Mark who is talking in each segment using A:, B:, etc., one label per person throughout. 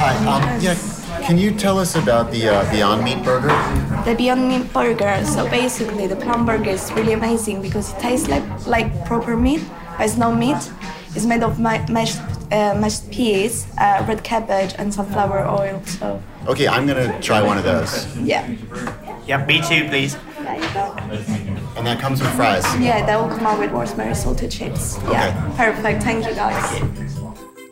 A: Hi. Um, yeah. Can you tell us about the uh, Beyond Meat burger?
B: The Beyond Meat burger. So basically, the plum burger is really amazing because it tastes like like proper meat, but it's not meat. It's made of ma- mashed uh, mashed peas, uh, red cabbage, and sunflower oil. So
A: Okay, I'm gonna try one of those.
B: yeah.
C: Yeah, me too, please.
B: There you go.
A: And that comes with fries.
B: Yeah, that will come out with rosemary salted chips. Yeah, perfect. Thank you, guys.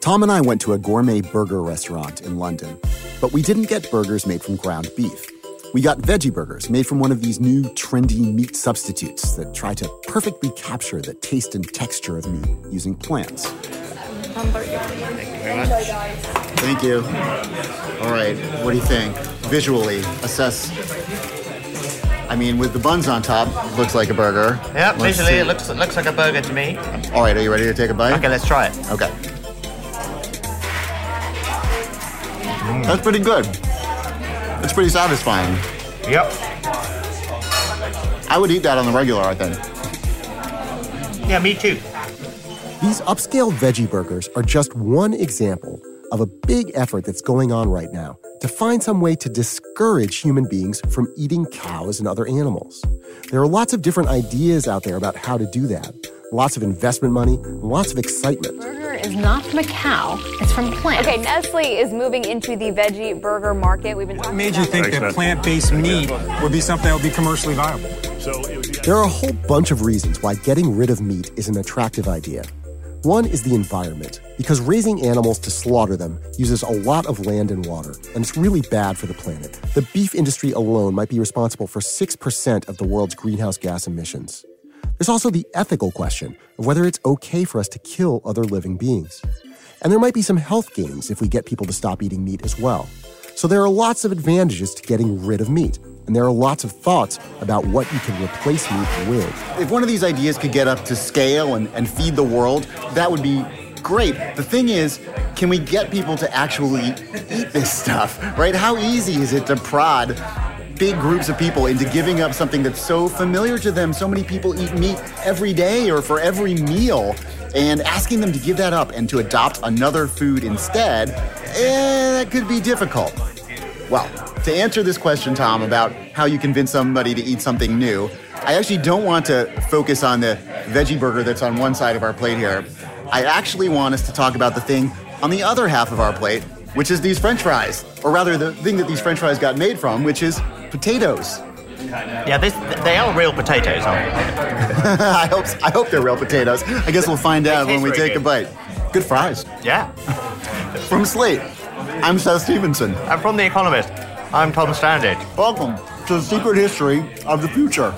D: Tom and I went to a gourmet burger restaurant in London, but we didn't get burgers made from ground beef. We got veggie burgers made from one of these new trendy meat substitutes that try to perfectly capture the taste and texture of meat using plants.
A: Thank you. Thank you. All right, what do you think? Visually, assess. I mean, with the buns on top, looks like a burger.
C: Yeah,
A: Let's
C: visually
A: see.
C: it looks it looks like a burger to me.
A: All right, are you ready to take a bite?
C: Okay, let's try it.
A: Okay. That's pretty good. It's pretty satisfying.
C: Yep.
A: I would eat that on the regular, I think.
C: Yeah, me too.
D: These upscale veggie burgers are just one example of a big effort that's going on right now to find some way to discourage human beings from eating cows and other animals. There are lots of different ideas out there about how to do that. Lots of investment money, lots of excitement.
E: Burger is not from a cow, it's from plants.
F: Okay, Nestle is moving into the veggie burger market. We've been talking
G: made you think that plant-based meat would be something that would be commercially viable?
D: There are a whole bunch of reasons why getting rid of meat is an attractive idea. One is the environment, because raising animals to slaughter them uses a lot of land and water, and it's really bad for the planet. The beef industry alone might be responsible for 6% of the world's greenhouse gas emissions. There's also the ethical question of whether it's okay for us to kill other living beings. And there might be some health gains if we get people to stop eating meat as well. So there are lots of advantages to getting rid of meat, and there are lots of thoughts about what you can replace meat with.
A: If one of these ideas could get up to scale and, and feed the world, that would be great. The thing is, can we get people to actually eat this stuff, right? How easy is it to prod big groups of people into giving up something that's so familiar to them? So many people eat meat every day or for every meal, and asking them to give that up and to adopt another food instead, eh, that could be difficult. Well, to answer this question, Tom, about how you convince somebody to eat something new, I actually don't want to focus on the veggie burger that's on one side of our plate here. I actually want us to talk about the thing on the other half of our plate, which is these french fries, or rather, the thing that these french fries got made from, which is potatoes.
C: Yeah, this they are real potatoes, aren't they?
A: I hope I hope they're real potatoes. I guess we'll find out when we take a bite. Good fries.
C: Yeah.
A: From Slate, I'm Seth Stevenson.
C: I'm from The Economist. I'm Tom Standage.
A: Welcome to the secret history of the future.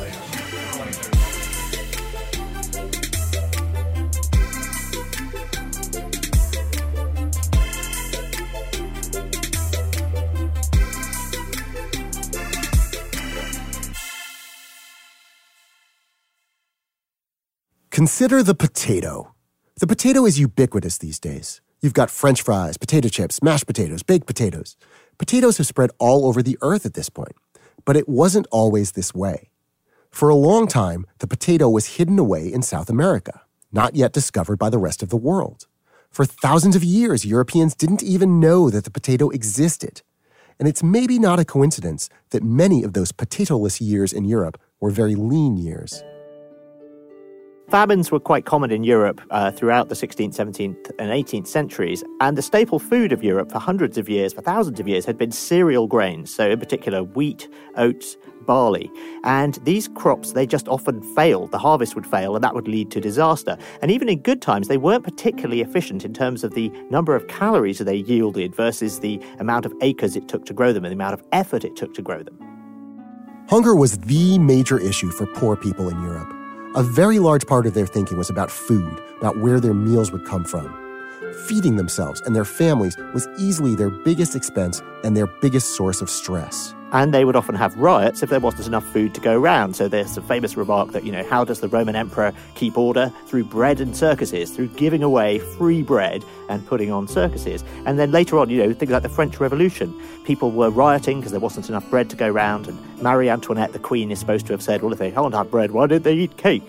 D: Consider the potato. The potato is ubiquitous these days. You've got french fries, potato chips, mashed potatoes, baked potatoes. Potatoes have spread all over the earth at this point, but it wasn't always this way. For a long time, the potato was hidden away in South America, not yet discovered by the rest of the world. For thousands of years, Europeans didn't even know that the potato existed. And it's maybe not a coincidence that many of those potatoless years in Europe were very lean years.
H: Famines were quite common in Europe uh, throughout the 16th, 17th, and 18th centuries, and the staple food of Europe for hundreds of years, for thousands of years, had been cereal grains. So, in particular, wheat, oats, barley. And these crops, they just often failed. The harvest would fail, and that would lead to disaster. And even in good times, they weren't particularly efficient in terms of the number of calories that they yielded versus the amount of acres it took to grow them and the amount of effort it took to grow them.
D: Hunger was the major issue for poor people in Europe. A very large part of their thinking was about food, about where their meals would come from. Feeding themselves and their families was easily their biggest expense and their biggest source of stress.
H: And they would often have riots if there wasn't enough food to go round. So there's a famous remark that, you know, how does the Roman emperor keep order? Through bread and circuses, through giving away free bread and putting on circuses. And then later on, you know, things like the French Revolution. People were rioting because there wasn't enough bread to go round. And Marie Antoinette, the queen, is supposed to have said, well, if they can't have bread, why did they eat cake?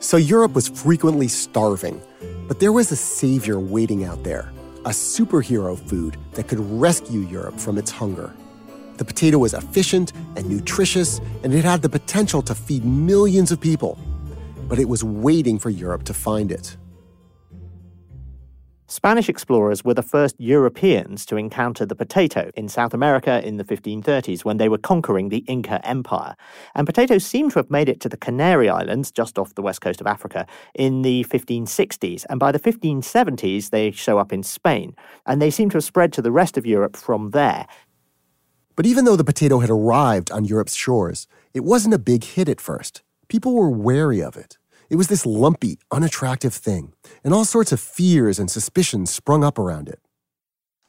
D: So Europe was frequently starving, but there was a savior waiting out there a superhero food that could rescue Europe from its hunger. The potato was efficient and nutritious, and it had the potential to feed millions of people. But it was waiting for Europe to find it.
H: Spanish explorers were the first Europeans to encounter the potato in South America in the 1530s when they were conquering the Inca Empire. And potatoes seem to have made it to the Canary Islands, just off the west coast of Africa, in the 1560s. And by the 1570s, they show up in Spain. And they seem to have spread to the rest of Europe from there.
D: But even though the potato had arrived on Europe's shores, it wasn't a big hit at first. People were wary of it. It was this lumpy, unattractive thing, and all sorts of fears and suspicions sprung up around it.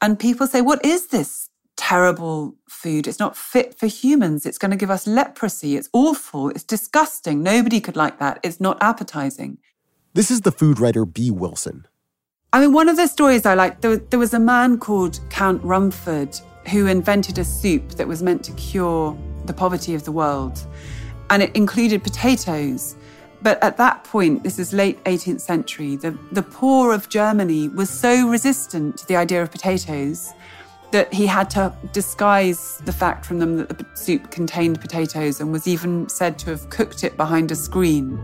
I: And people say, What is this terrible food? It's not fit for humans. It's going to give us leprosy. It's awful. It's disgusting. Nobody could like that. It's not appetizing.
D: This is the food writer Bee Wilson.
I: I mean, one of the stories I like, there, there was a man called Count Rumford who invented a soup that was meant to cure the poverty of the world. And it included potatoes. But at that point, this is late 18th century, the, the poor of Germany was so resistant to the idea of potatoes that he had to disguise the fact from them that the soup contained potatoes and was even said to have cooked it behind a screen.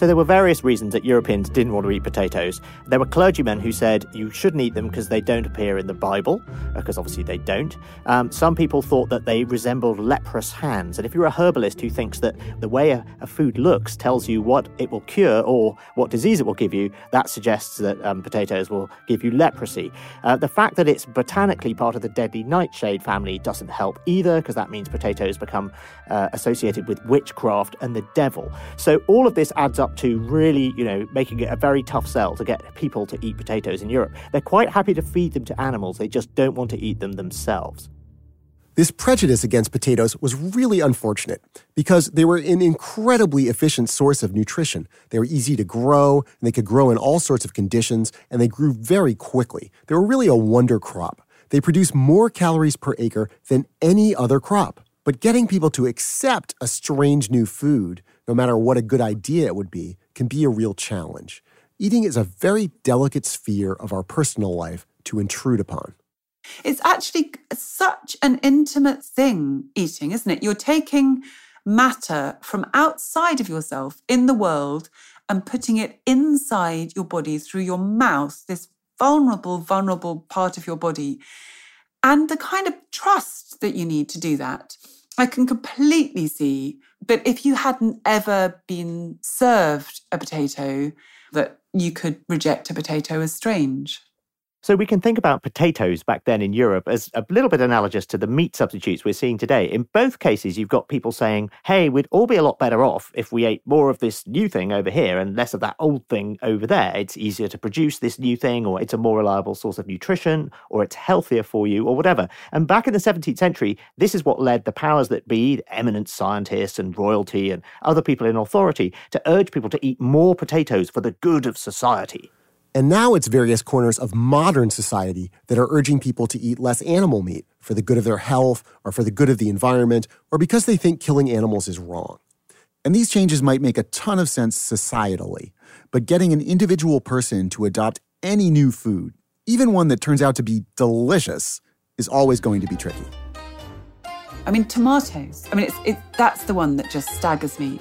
H: So there were various reasons that Europeans didn't want to eat potatoes. There were clergymen who said you shouldn't eat them because they don't appear in the Bible, because obviously they don't. Um, some people thought that they resembled leprous hands. And if you're a herbalist who thinks that the way a, a food looks tells you what it will cure or what disease it will give you, that suggests that um, potatoes will give you leprosy. Uh, the fact that it's botanically part of the deadly nightshade family doesn't help either, because that means potatoes become uh, associated with witchcraft and the devil. So all of this adds up up to really, you know, making it a very tough sell to get people to eat potatoes in Europe. They're quite happy to feed them to animals, they just don't want to eat them themselves.
D: This prejudice against potatoes was really unfortunate because they were an incredibly efficient source of nutrition. They were easy to grow, and they could grow in all sorts of conditions, and they grew very quickly. They were really a wonder crop. They produced more calories per acre than any other crop. But getting people to accept a strange new food no matter what a good idea it would be, can be a real challenge. Eating is a very delicate sphere of our personal life to intrude upon.
I: It's actually such an intimate thing, eating, isn't it? You're taking matter from outside of yourself in the world and putting it inside your body through your mouth, this vulnerable, vulnerable part of your body. And the kind of trust that you need to do that. I can completely see but if you hadn't ever been served a potato, that you could reject a potato as strange.
H: So we can think about potatoes back then in Europe as a little bit analogous to the meat substitutes we're seeing today. In both cases, you've got people saying, hey, we'd all be a lot better off if we ate more of this new thing over here and less of that old thing over there. It's easier to produce this new thing, or it's a more reliable source of nutrition, or it's healthier for you, or whatever. And back in the 17th century, this is what led the powers that be, eminent scientists and royalty and other people in authority, to urge people to eat more potatoes for the good of society.
D: And now it's various corners of modern society that are urging people to eat less animal meat for the good of their health or for the good of the environment or because they think killing animals is wrong.
A: And these changes might make a ton of sense societally, but getting an individual person to adopt any new food, even one that turns out to be delicious, is always going to be tricky.
I: I mean, tomatoes. I mean, it's, it, that's the one that just staggers me.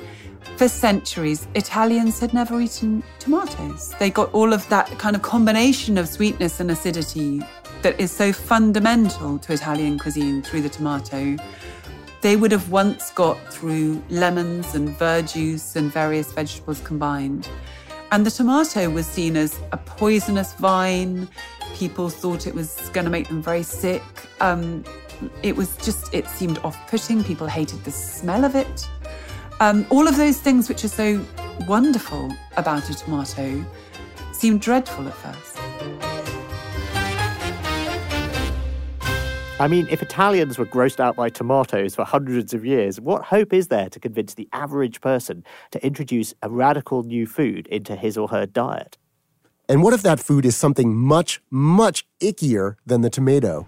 I: For centuries, Italians had never eaten tomatoes. They got all of that kind of combination of sweetness and acidity that is so fundamental to Italian cuisine through the tomato. They would have once got through lemons and verjuice and various vegetables combined. And the tomato was seen as a poisonous vine. People thought it was going to make them very sick. Um, it was just, it seemed off putting. People hated the smell of it. Um, all of those things which are so wonderful about a tomato seem dreadful at first.
H: I mean, if Italians were grossed out by tomatoes for hundreds of years, what hope is there to convince the average person to introduce a radical new food into his or her diet?
D: And what if that food is something much, much ickier than the tomato?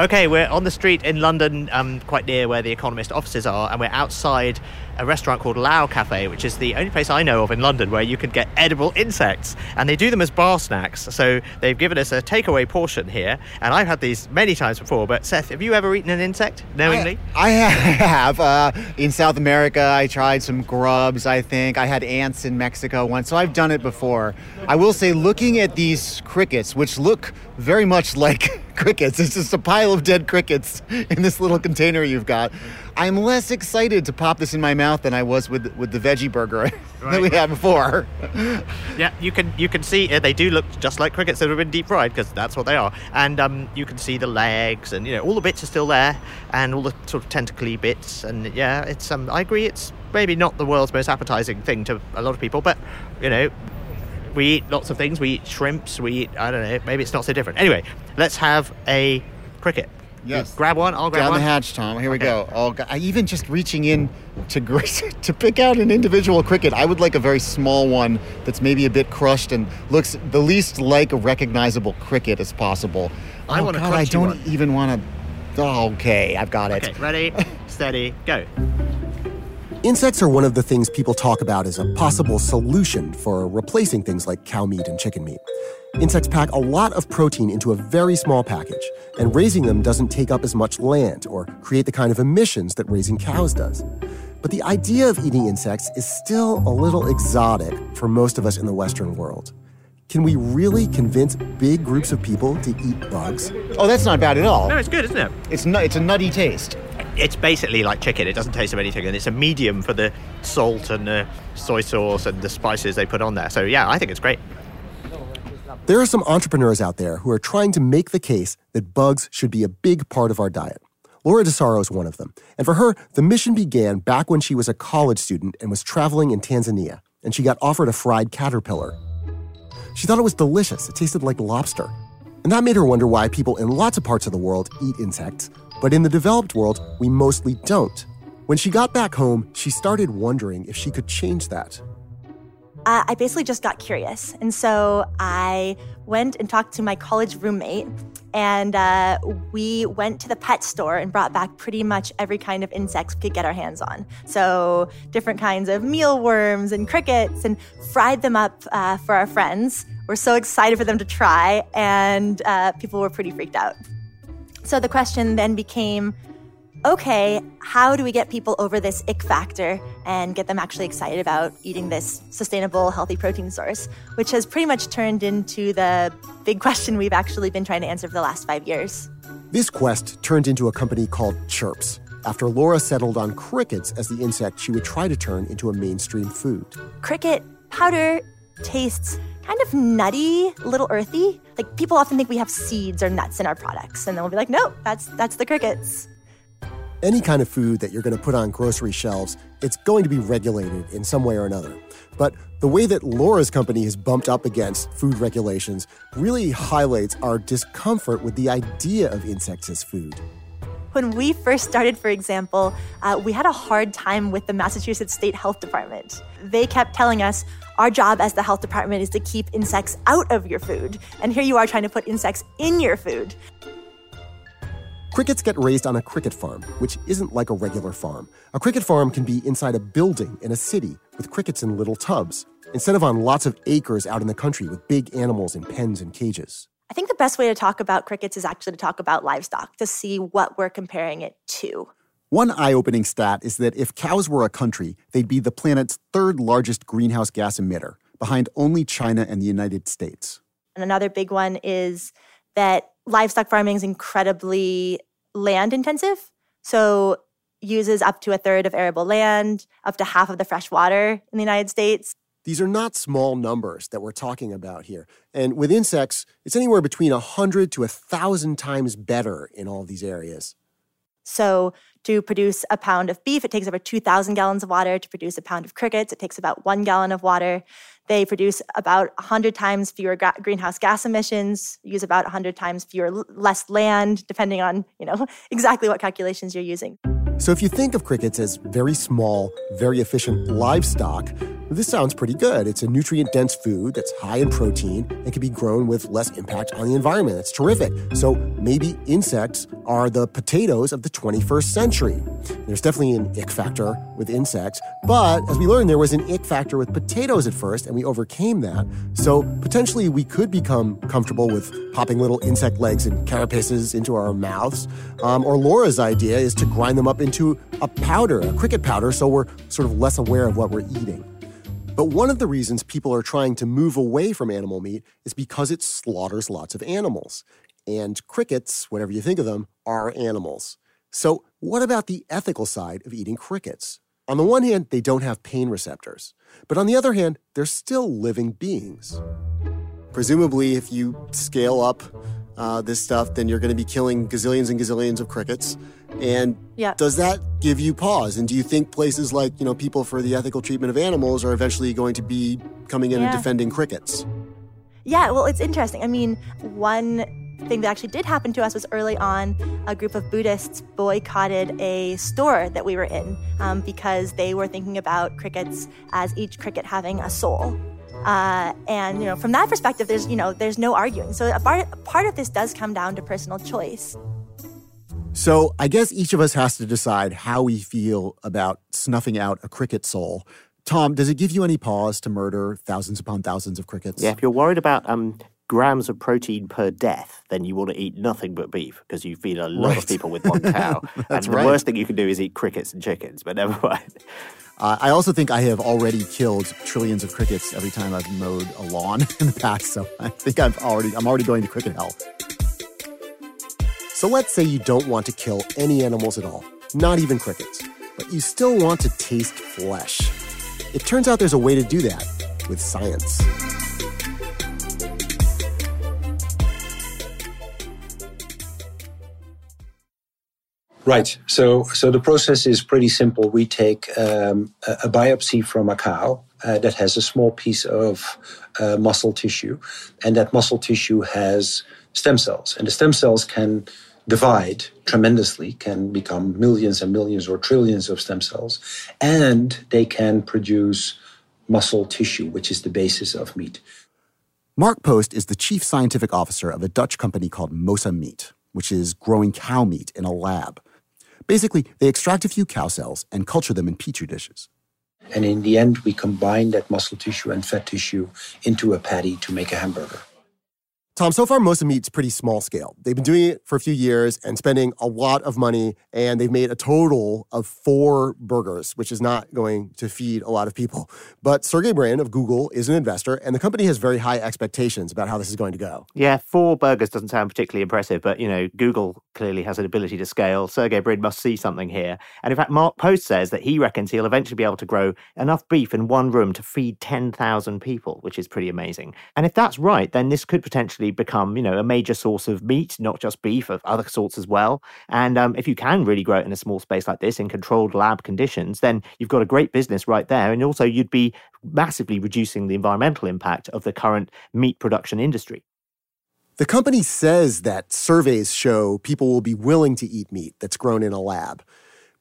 H: Okay, we're on the street in London, um, quite near where the Economist offices are, and we're outside a restaurant called Lao Cafe, which is the only place I know of in London where you can get edible insects. And they do them as bar snacks. So they've given us a takeaway portion here, and I've had these many times before. But Seth, have you ever eaten an insect knowingly?
A: I, I have. Uh, in South America, I tried some grubs, I think. I had ants in Mexico once, so I've done it before. I will say, looking at these crickets, which look very much like crickets, it's just a pile of dead crickets in this little container you've got. I'm less excited to pop this in my mouth than I was with with the veggie burger that we had before.
H: Yeah, you can you can see uh, they do look just like crickets that have been deep fried because that's what they are, and um, you can see the legs and you know all the bits are still there and all the sort of tentacly bits and yeah, it's um I agree it's maybe not the world's most appetizing thing to a lot of people, but you know we eat lots of things. We eat shrimps. We eat I don't know maybe it's not so different. Anyway, let's have a cricket.
A: Yes.
H: You grab one. I'll grab one.
A: Down
H: one.
A: the hatch, Tom. Here we
H: Okay.
A: go. Oh, God. I even just reaching in to gr- to pick out an individual cricket. I would like a very small one that's maybe a bit crushed and looks the least like a recognizable cricket as possible.
H: I
A: oh,
H: want a
A: God, I don't
H: one.
A: even want to. Oh, okay, I've got it.
H: Okay, ready, steady, go.
D: Insects are one of the things people talk about as a possible solution for replacing things like cow meat and chicken meat. Insects pack a lot of protein into a very small package, and raising them doesn't take up as much land or create the kind of emissions that raising cows does. But the idea of eating insects is still a little exotic for most of us in the Western world. Can we really convince big groups of people to eat bugs?
A: Oh, that's not bad at all.
H: No, it's good, isn't it?
A: It's nu- It's a nutty taste.
H: It's basically like chicken. It doesn't taste of anything, and it's a medium for the salt and the soy sauce and the spices they put on there. So yeah, I think it's great.
D: There are some entrepreneurs out there who are trying to make the case that bugs should be a big part of our diet. Laura D'Asaro is one of them. And for her, the mission began back when she was a college student and was traveling in Tanzania, and she got offered a fried caterpillar. She thought it was delicious. It tasted like lobster. And that made her wonder why people in lots of parts of the world eat insects, but in the developed world, we mostly don't. When she got back home, she started wondering if she could change that.
J: I basically just got curious. And so I went and talked to my college roommate, and uh, we went to the pet store and brought back pretty much every kind of insects we could get our hands on. So, different kinds of mealworms and crickets, and fried them up uh, for our friends. We're so excited for them to try, and uh, people were pretty freaked out. So, the question then became okay, how do we get people over this ick factor and get them actually excited about eating this sustainable, healthy protein source, which has pretty much turned into the big question we've actually been trying to answer for the last five years.
D: This quest turned into a company called Chirps after Laura settled on crickets as the insect she would try to turn into a mainstream food.
J: Cricket powder tastes kind of nutty, a little earthy. Like people often think we have seeds or nuts in our products, and then we'll be like, no, that's that's the crickets.
D: Any kind of food that you're going to put on grocery shelves, it's going to be regulated in some way or another. But the way that Laura's company has bumped up against food regulations really highlights our discomfort with the idea of insects as food.
J: When we first started, for example, uh, we had a hard time with the Massachusetts State Health Department. They kept telling us our job as the health department is to keep insects out of your food. And here you are trying to put insects in your food.
D: Crickets get raised on a cricket farm, which isn't like a regular farm. A cricket farm can be inside a building in a city with crickets in little tubs, instead of on lots of acres out in the country with big animals in pens and cages.
J: I think the best way to talk about crickets is actually to talk about livestock, to see what we're comparing it to.
A: One eye opening stat is that if cows were a country, they'd be the planet's third largest greenhouse gas emitter, behind only China and the United States.
J: And another big one is that livestock farming is incredibly land intensive. So uses up to a third of arable land, up to half of the fresh water in the United States.
D: These are not small numbers that we're talking about here. And with insects, it's anywhere between 100 to 1,000 times better in all these areas.
J: So to produce a pound of beef, it takes over 2,000 gallons of water. To produce a pound of crickets, it takes about one gallon of water. They produce about 100 times fewer greenhouse gas emissions, use about 100 times fewer less land, depending on you know exactly what calculations you're using.
D: So if you think of crickets as very small, very efficient livestock, This sounds pretty good. It's a nutrient dense food that's high in protein and can be grown with less impact on the environment. That's terrific. So maybe insects are the potatoes of the 21st century. There's definitely an ick factor with insects, but as we learned, there was an ick factor with potatoes at first, and we overcame that. So potentially we could become comfortable with popping little insect legs and carapaces into our mouths. Um, or Laura's idea is to grind them up into a powder, a cricket powder, so we're sort of less aware of what we're eating. But one of the reasons people are trying to move away from animal meat is because it slaughters lots of animals. And crickets, whatever you think of them, are animals. So, what about the ethical side of eating crickets? On the one hand, they don't have pain receptors. But on the other hand, they're still living beings. Presumably, if you scale up uh, this stuff, then you're going to be killing gazillions and gazillions of crickets. And
J: Yeah.
D: does that give you pause? And do you think places like, you know, people for the ethical treatment of animals are eventually going to be coming in and defending crickets?
J: Yeah, well, it's interesting. I mean, one thing that actually did happen to us was early on, a group of Buddhists boycotted a store that we were in um, because they were thinking about crickets as each cricket having a soul. Uh, and you know, from that perspective, there's you know, there's no arguing. So a part, a part of this does come down to personal choice.
D: So I guess each of us has to decide how we feel about snuffing out a cricket soul. Tom, does it give you any pause to murder thousands upon thousands of crickets?
H: Yeah, if you're worried about um, grams of protein per death, then you want to eat nothing but beef because you feed a lot
D: Right.
H: of people with one cow.
D: That's
H: and the
D: right.
H: worst thing you can do is eat crickets and chickens, but never mind.
D: Uh, I also think I have already killed trillions of crickets every time I've mowed a lawn in the past. So I think I've already I'm already going to cricket hell. So let's say you don't want to kill any animals at all, not even crickets, but you still want to taste flesh. It turns out there's a way to do that with science.
K: Right. So, so the process is pretty simple. We take um, a, a biopsy from a cow uh, that has a small piece of uh, muscle tissue, and that muscle tissue has stem cells, and the stem cells can divide tremendously, can become millions and millions or trillions of stem cells, and they can produce muscle tissue, which is the basis of meat.
D: Mark Post is the chief scientific officer of a Dutch company called Mosa Meat, which is growing cow meat in a lab. Basically, they extract a few cow cells and culture them in petri dishes.
K: And in the end, we combine that muscle tissue and fat tissue into a patty to make a hamburger.
D: Tom, so far, Mosa Meat's pretty small scale. They've been doing it for a few years and spending a lot of money, and they've made a total of four burgers, which is not going to feed a lot of people. But Sergey Brin of Google is an investor, and the company has very high expectations about how this is going to go.
H: Yeah, four burgers doesn't sound particularly impressive, but you know, Google clearly has an ability to scale. Sergey Brin must see something here. And in fact, Mark Post says that he reckons he'll eventually be able to grow enough beef in one room to feed 10,000 people, which is pretty amazing. And if that's right, then this could potentially become, you know, a major source of meat, not just beef, of other sorts as well. And um, if you can really grow it in a small space like this in controlled lab conditions, then you've got a great business right there. And also, you'd be massively reducing the environmental impact of the current meat production industry.
D: The company says that surveys show people will be willing to eat meat that's grown in a lab.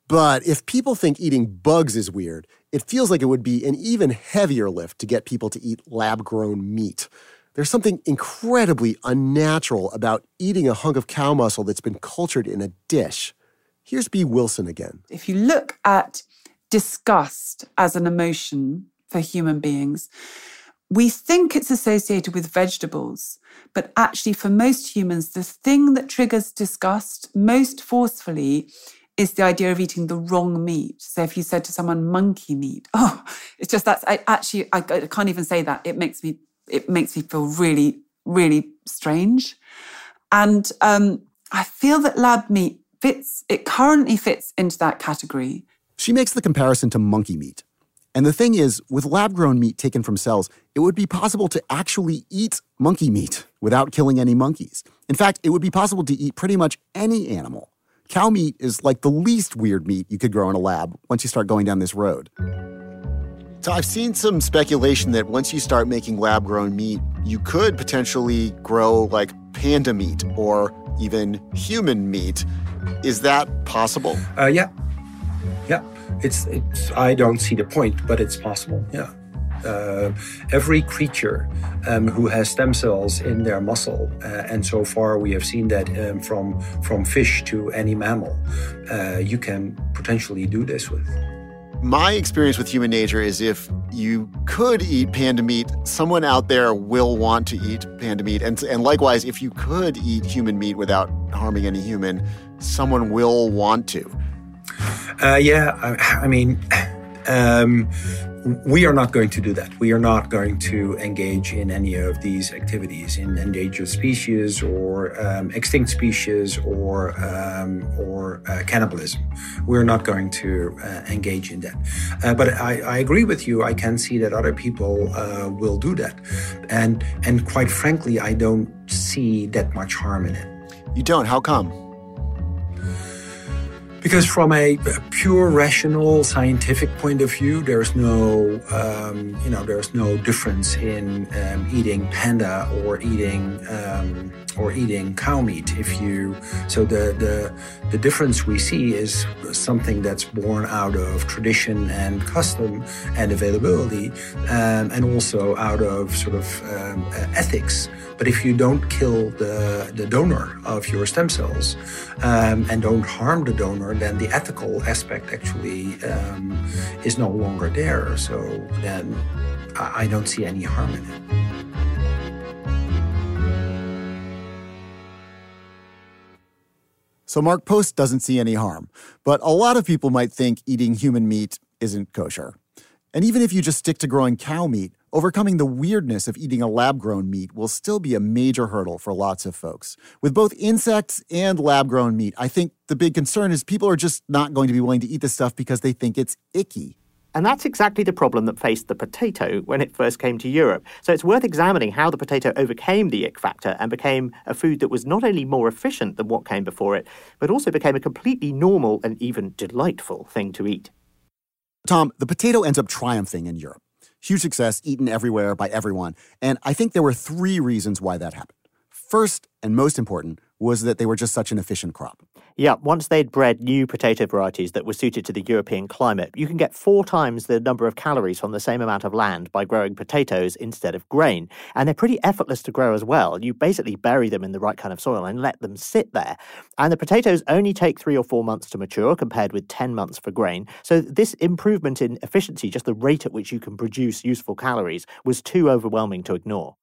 D: But if people think eating bugs is weird, it feels like it would be an even heavier lift to get people to eat lab grown meat. There's something incredibly unnatural about eating a hunk of cow muscle that's been cultured in a dish. Here's Bee Wilson again.
I: If you look at disgust as an emotion for human beings, we think it's associated with vegetables, but actually, for most humans, the thing that triggers disgust most forcefully is the idea of eating the wrong meat. So, if you said to someone monkey meat, oh, it's just that's I actually I, I can't even say that. It makes me it makes me feel really really strange, and um, I feel that lab meat fits. It currently fits into that category.
D: She makes the comparison to monkey meat. And the thing is, with lab grown meat taken from cells, it would be possible to actually eat monkey meat without killing any monkeys. In fact, it would be possible to eat pretty much any animal. Cow meat is like the least weird meat you could grow in a lab once you start going down this road. So I've seen some speculation that once you start making lab grown meat, you could potentially grow like panda meat or even human meat. Is that possible?
K: Uh, yeah, yeah. It's it's. I don't see the point, but it's possible. Yeah. Uh, every creature um, who has stem cells in their muscle, uh, and so far we have seen that um, from from fish to any mammal, uh, you can potentially do this with.
A: My experience with human nature is if you could eat panda meat, someone out there will want to eat panda meat. And, and likewise, if you could eat human meat without harming any human, someone will want to.
K: Uh, yeah, I, I mean, um, we are not going to do that. We are not going to engage in any of these activities in endangered species or um, extinct species or um, or uh, cannibalism. We're not going to uh, engage in that. Uh, but I, I, agree with you. I can see that other people uh, will do that, and and quite frankly, I don't see that much harm in it.
A: You don't? How come?
K: Because from a pure rational scientific point of view, there's no, um, you know, there's no difference in um, eating panda or eating um, or eating cow meat. If you, so the the the difference we see is something that's born out of tradition and custom and availability, um, and also out of sort of um, ethics. But if you don't kill the, the donor of your stem cells um, and don't harm the donor, then the ethical aspect actually um, is no longer there. So then I don't see any harm in it.
A: So Mark Post doesn't see any harm, but a lot of people might think eating human meat isn't kosher. And even if you just stick to growing cow meat, Overcoming the weirdness of eating a lab grown meat will still be a major hurdle for lots of folks. With both insects and lab grown meat, I think the big concern is people are just not going to be willing to eat this stuff because they think it's icky.
H: And that's exactly the problem that faced the potato when it first came to Europe. So it's worth examining how the potato overcame the ick factor and became a food that was not only more efficient than what came before it, but also became a completely normal and even delightful thing to eat.
A: Tom, the potato ends up triumphing in Europe. Huge success, eaten everywhere by everyone. And I think there were three reasons why that happened. First, and most important, was that they were just such an efficient crop.
H: Yeah, once they'd bred new potato varieties that were suited to the European climate, you can get four times the number of calories from the same amount of land by growing potatoes instead of grain. And they're pretty effortless to grow as well. You basically bury them in the right kind of soil and let them sit there. And the potatoes only take three or four months to mature compared with 10 months for grain. So this improvement in efficiency, just the rate at which you can produce useful calories, was too overwhelming to ignore.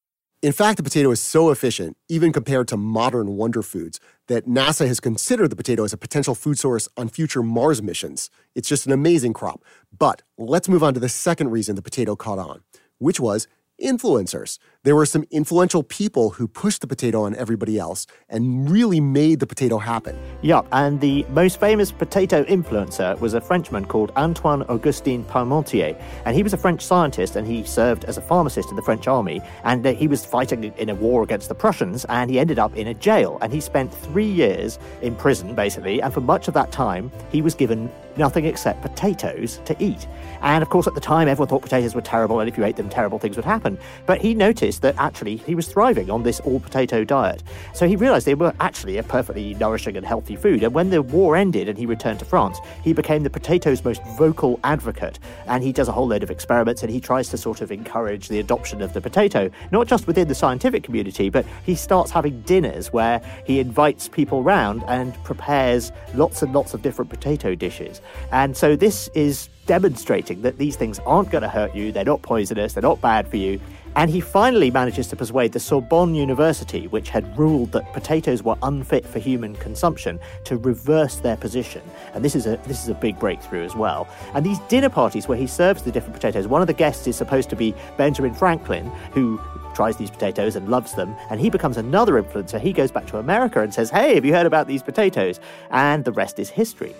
D: In fact, the potato is so efficient, even compared to modern wonder foods, that NASA has considered the potato as a potential food source on future Mars missions. It's just an amazing crop. But let's move on to the second reason the potato caught on, which was influencers. There were some influential people who pushed the potato on everybody else and really made the potato happen.
H: Yup, and the most famous potato influencer was a Frenchman called Antoine Augustin Parmentier. And he was a French scientist and he served as a pharmacist in the French army. And uh, he was fighting in a war against the Prussians and he ended up in a jail. And he spent three years in prison, basically. And for much of that time, he was given nothing except potatoes to eat. And of course, at the time, everyone thought potatoes were terrible, and if you ate them, terrible things would happen. But he noticed that actually he was thriving on this all potato diet. So he realized they were actually a perfectly nourishing and healthy food. And when the war ended and he returned to France, he became the potato's most vocal advocate. And he does a whole load of experiments and he tries to sort of encourage the adoption of the potato, not just within the scientific community, but he starts having dinners where he invites people round and prepares lots and lots of different potato dishes. And so this is demonstrating that these things aren't going to hurt you, they're not poisonous, they're not bad for you. And he finally manages to persuade the Sorbonne University, which had ruled that potatoes were unfit for human consumption, to reverse their position. And this is a this is a big breakthrough as well. And these dinner parties where he serves the different potatoes, one of the guests is supposed to be Benjamin Franklin, who tries these potatoes and loves them, and he becomes another influencer. He goes back to America and says, Hey, have you heard about these potatoes? And the rest is history.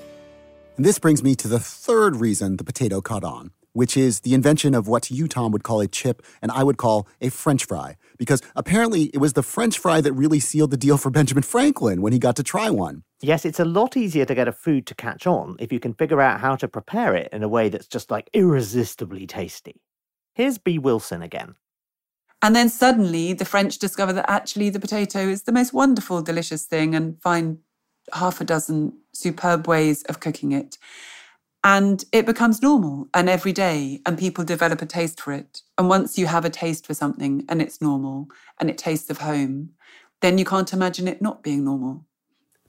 A: And this brings me to the third reason the potato caught on, which is the invention of what you, Tom, would call a chip and I would call a French fry. Because apparently it was the French fry that really sealed the deal for Benjamin Franklin when he got to try one.
H: Yes, it's a lot easier to get a food to catch on if you can figure out how to prepare it in a way that's just like irresistibly tasty. Here's Bee Wilson again.
I: And then suddenly the French discover that actually the potato is the most wonderful, delicious thing and find half a dozen superb ways of cooking it. And it becomes normal and every day, and people develop a taste for it. And once you have a taste for something and it's normal and it tastes of home, then you can't imagine it not being normal.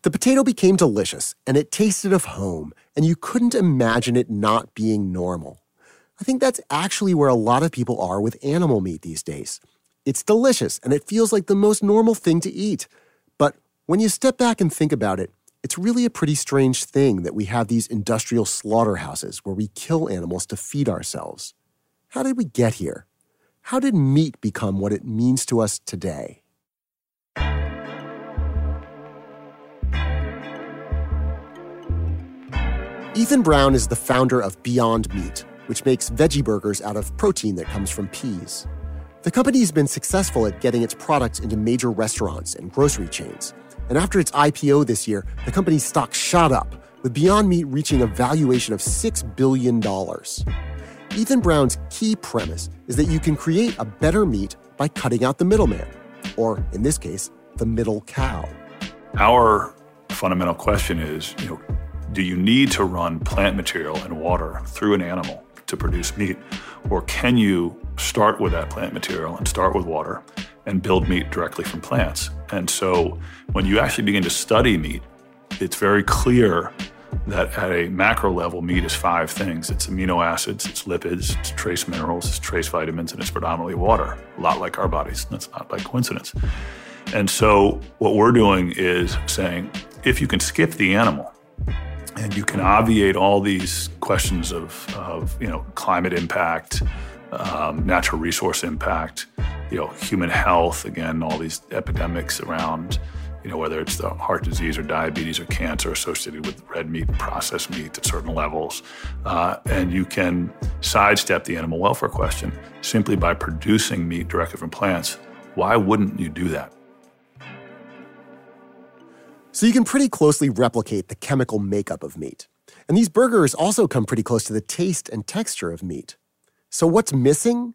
D: The potato became delicious and it tasted of home, and you couldn't imagine it not being normal. I think that's actually where a lot of people are with animal meat these days. It's delicious and it feels like the most normal thing to eat. But when you step back and think about it, it's really a pretty strange thing that we have these industrial slaughterhouses where we kill animals to feed ourselves. How did we get here? How did meat become what it means to us today? Ethan Brown is the founder of Beyond Meat, which makes veggie burgers out of protein that comes from peas. The company has been successful at getting its products into major restaurants and grocery chains. And after its IPO this year, the company's stock shot up, with Beyond Meat reaching a valuation of $6 billion. Ethan Brown's key premise is that you can create a better meat by cutting out the middleman, or in this case, the middle cow.
L: Our fundamental question is, you know, do you need to run plant material and water through an animal to produce meat? Or can you start with that plant material and start with water and build meat directly from plants? And so when you actually begin to study meat, it's very clear that at a macro level, meat is five things it's amino acids, it's lipids, it's trace minerals, it's trace vitamins, and it's predominantly water, a lot like our bodies. That's not by coincidence. And so, what we're doing is saying if you can skip the animal and you can obviate all these questions of, of you know, climate impact, um, natural resource impact, you know, human health, again, all these epidemics around, you know, whether it's the heart disease or diabetes or cancer associated with red meat processed meat at certain levels. Uh, and you can sidestep the animal welfare question simply by producing meat directly from plants. Why wouldn't you do that?
D: So you can pretty closely replicate the chemical makeup of meat. And these burgers also come pretty close to the taste and texture of meat. So what's missing?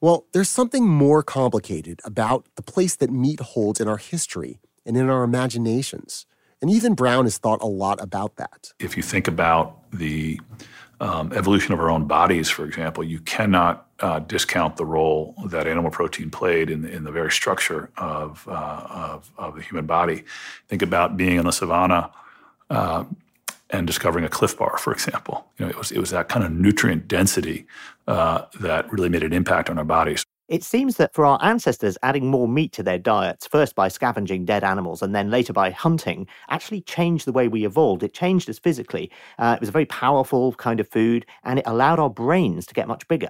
D: Well, there's something more complicated about the place that meat holds in our history and in our imaginations. And Ethan Brown has thought a lot about that.
L: If you think about the um, evolution of our own bodies, for example, you cannot uh, discount the role that animal protein played in the, in the very structure of, uh, of, of, the human body. Think about being in the savannah uh, and discovering a Clif Bar, for example. You know, it was, it was that kind of nutrient density uh, that really made an impact on our bodies.
H: It seems that for our ancestors, adding more meat to their diets, first by scavenging dead animals and then later by hunting, actually changed the way we evolved. It changed us physically. Uh, it was a very powerful kind of food, and it allowed our brains to get much bigger.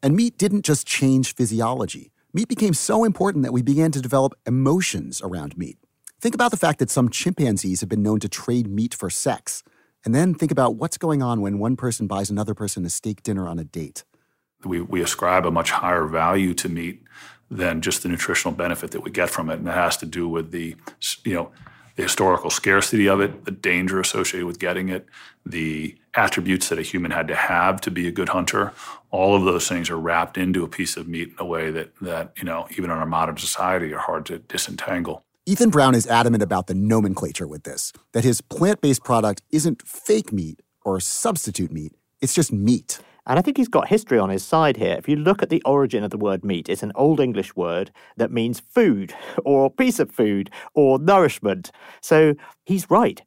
A: And meat didn't just change physiology. Meat became so important that we began to develop emotions around meat. Think about the fact that some chimpanzees have been known to trade meat for sex. And then think about what's going on when one person buys another person a steak dinner on a date
L: we, we ascribe a much higher value to meat than just the nutritional benefit that we get from it. And that has to do with the, you know, the historical scarcity of it, the danger associated with getting it, the attributes that a human had to have to be a good hunter. All of those things are wrapped into a piece of meat in a way that, that you know, even in our modern society are hard to disentangle.
A: Ethan Brown is adamant about the nomenclature with this, that his plant based product isn't fake meat or substitute meat, it's just meat.
H: And I think he's got history on his side here. If you look at the origin of the word meat, it's an Old English word that means food or piece of food or nourishment. So he's right.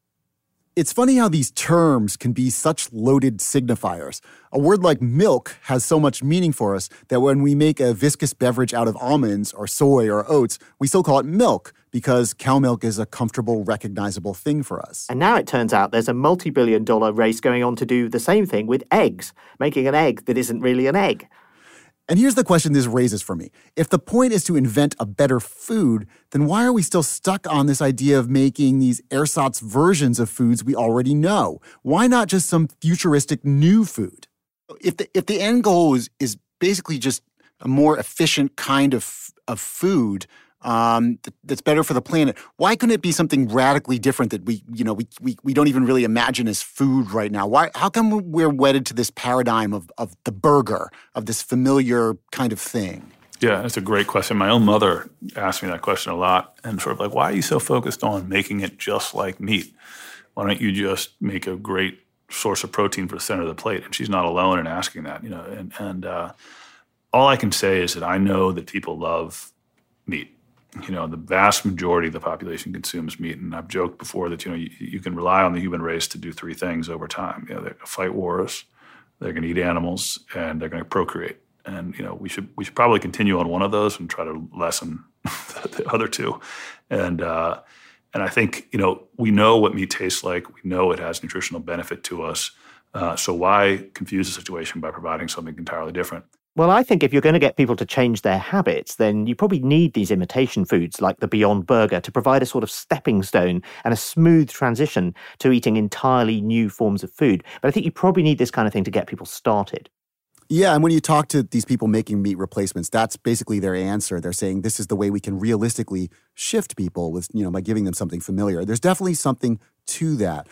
A: It's funny how these terms can be such loaded signifiers. A word like milk has so much meaning for us that when we make a viscous beverage out of almonds or soy or oats, we still call it milk because cow milk is a comfortable, recognizable thing for us.
H: And now it turns out there's a multi billion dollar race going on to do the same thing with eggs, making an egg that isn't really an egg.
A: And here's the question this raises for me. If the point is to invent a better food, then why are we still stuck on this idea of making these ersatz versions of foods we already know? Why not just some futuristic new food? If the, if the end goal is, is basically just a more efficient kind of, of food, um, that's better for the planet. Why couldn't it be something radically different that we, you know, we, we, we don't even really imagine as food right now? Why? How come we're wedded to this paradigm of, of the burger, of this familiar kind of thing?
L: Yeah, that's a great question. My own mother asked me that question a lot, and sort of like, why are you so focused on making it just like meat? Why don't you just make a great source of protein for the center of the plate, and she's not alone in asking that. You know, and and uh, all I can say is that I know that people love meat. You know, the vast majority of the population consumes meat, and I've joked before that you know you, you can rely on the human race to do three things over time. You know, they're going to fight wars, they're going to eat animals, and they're going to procreate. And you know, we should we should probably continue on one of those and try to lessen the other two. And uh, and I think you know we know what meat tastes like. We know it has nutritional benefit to us. Uh, so why confuse the situation by providing something entirely different?
H: Well, I think if you're going to get people to change their habits, then you probably need these imitation foods like the Beyond Burger to provide a sort of stepping stone and a smooth transition to eating entirely new forms of food. But I think you probably need this kind of thing to get people started.
D: Yeah, and when you talk to these people making meat replacements, that's basically their answer. They're saying this is the way we can realistically shift people with, you know, by giving them something familiar. There's definitely something to that.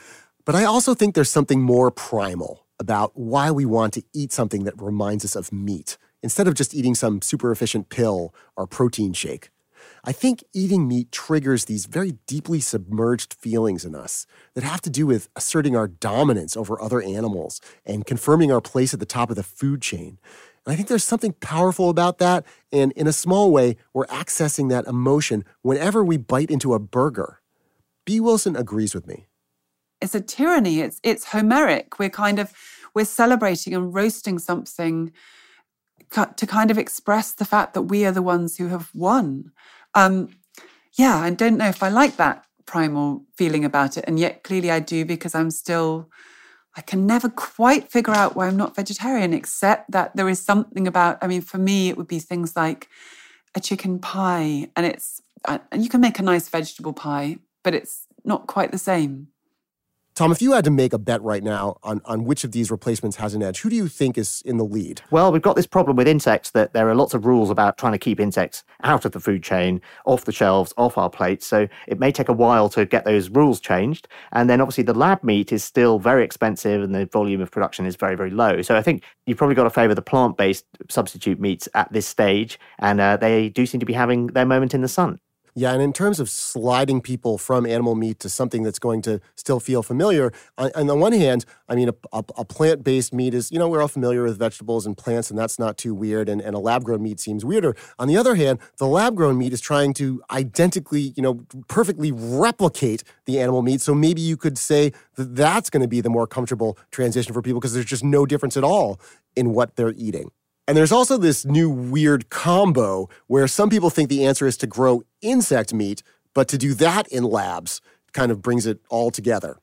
D: But I also think there's something more primal about why we want to eat something that reminds us of meat instead of just eating some super efficient pill or protein shake. I think eating meat triggers these very deeply submerged feelings in us that have to do with asserting our dominance over other animals and confirming our place at the top of the food chain. And I think there's something powerful about that. And in a small way, we're accessing that emotion whenever we bite into a burger. Bee Wilson agrees with me
I: it's a tyranny. It's it's Homeric. We're kind of we're celebrating and roasting something to kind of express the fact that we are the ones who have won. Um, yeah, I don't know if I like that primal feeling about it, and yet clearly I do because I'm still. I can never quite figure out why I'm not vegetarian, except that there is something about. I mean, for me, it would be things like a chicken pie, and it's and you can make a nice vegetable pie, but it's not quite the same.
D: Tom, if you had to make a bet right now on, on which of these replacements has an edge, who do you think is in the lead?
H: Well, we've got this problem with insects that there are lots of rules about trying to keep insects out of the food chain, off the shelves, off our plates. So it may take a while to get those rules changed. And then obviously the lab meat is still very expensive and the volume of production is very, very low. So I think you've probably got to favour the plant based substitute meats at this stage. And uh, they do seem to be having their moment in the sun.
D: Yeah, and in terms of sliding people from animal meat to something that's going to still feel familiar, on, on the one hand, I mean, a, a, a plant based meat is, you know, we're all familiar with vegetables and plants, and that's not too weird, and, and a lab grown meat seems weirder. On the other hand, the lab grown meat is trying to identically, you know, perfectly replicate the animal meat. So maybe you could say that that's going to be the more comfortable transition for people because there's just no difference at all in what they're eating. And there's also this new weird combo where some people think the answer is to grow insect meat, but to do that in labs kind of brings it all together.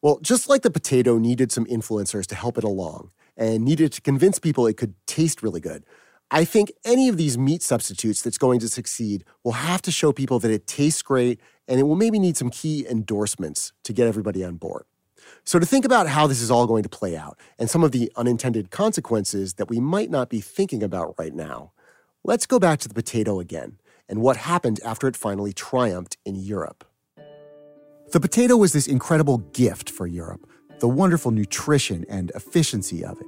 D: Well, just like the potato needed some influencers to help it along and needed to convince people it could taste really good, I think any of these meat substitutes that's going to succeed will have to show people that it tastes great and it will maybe need some key endorsements to get everybody on board. So, to think about how this is all going to play out and some of the unintended consequences that we might not be thinking about right now, let's go back to the potato again and what happened after it finally triumphed in Europe. The potato was this incredible gift for Europe, the wonderful nutrition and efficiency of it.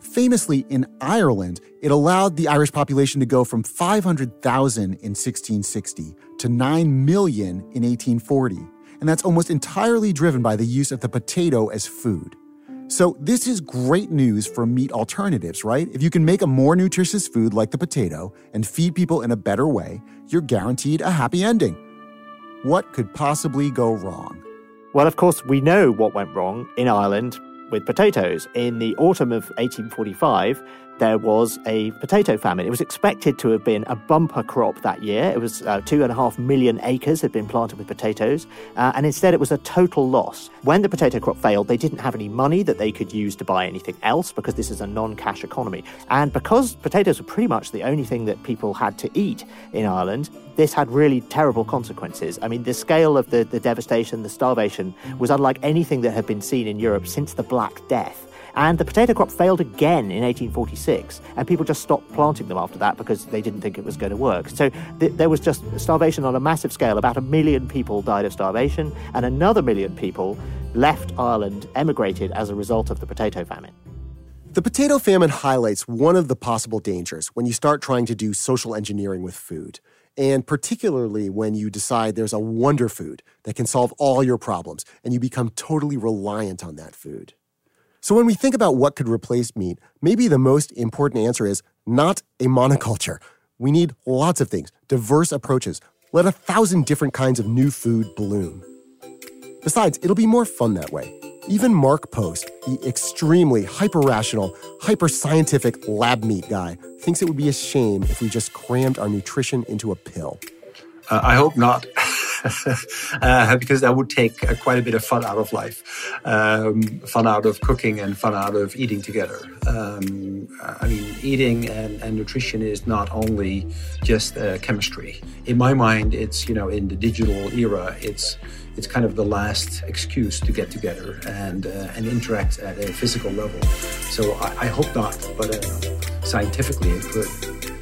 D: Famously, in Ireland, it allowed the Irish population to go from 500,000 in 1660 to 9 million in 1840 and that's almost entirely driven by the use of the potato as food. So, this is great news for meat alternatives, right? If you can make a more nutritious food like the potato and feed people in a better way, you're guaranteed a happy ending. What could possibly go wrong?
H: Well, of course, we know what went wrong in Ireland with potatoes. In the autumn of 1845, there was a potato famine. It was expected to have been a bumper crop that year. It was uh, two and a half million acres had been planted with potatoes, uh, and instead it was a total loss. When the potato crop failed, they didn't have any money that they could use to buy anything else because this is a non cash economy. And because potatoes were pretty much the only thing that people had to eat in Ireland, this had really terrible consequences. I mean, the scale of the, the devastation, the starvation, was unlike anything that had been seen in Europe since the Black Death. And the potato crop failed again in 1846, and people just stopped planting them after that because they didn't think it was going to work. So th- there was just starvation on a massive scale. About a million people died of starvation, and another million people left Ireland, emigrated as a result of the potato famine.
D: The potato famine highlights one of the possible dangers when you start trying to do social engineering with food, and particularly when you decide there's a wonder food that can solve all your problems and you become totally reliant on that food. So when we think about what could replace meat, maybe the most important answer is not a monoculture. We need lots of things, diverse approaches. Let a thousand different kinds of new food bloom. Besides, it'll be more fun that way. Even Mark Post, the extremely hyper rational, hyper scientific lab meat guy, thinks it would be a shame if we just crammed our nutrition into a pill.
K: Uh, I hope not. uh, because that would take uh, quite a bit of fun out of life, um, fun out of cooking and fun out of eating together. Um, I mean, eating and, and, nutrition is not only just uh, chemistry. In my mind, it's you know in the digital era, it's it's kind of the last excuse to get together and uh, and interact at a physical level. So I, I hope not, but uh, scientifically it could.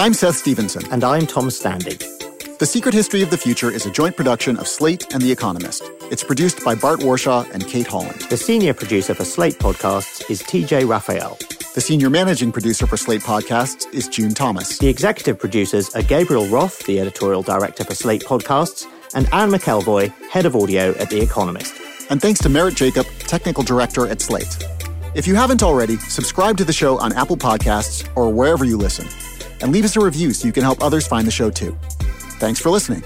A: I'm Seth Stevenson.
H: And I'm Tom Standage.
A: The Secret History of the Future is a joint production of Slate and The Economist. It's produced by Bart Warshaw and Kate Holland.
H: The senior producer for Slate Podcasts is TJ Raphael.
A: The senior managing producer for Slate Podcasts is June Thomas.
H: The executive producers are Gabriel Roth, the editorial director for Slate Podcasts, and Anne McElvoy, head of audio at The Economist.
A: And thanks to Merritt Jacob, technical director at Slate. If you haven't already, subscribe to the show on Apple Podcasts or wherever you listen and leave us a review so you can help others find the show too. Thanks for listening.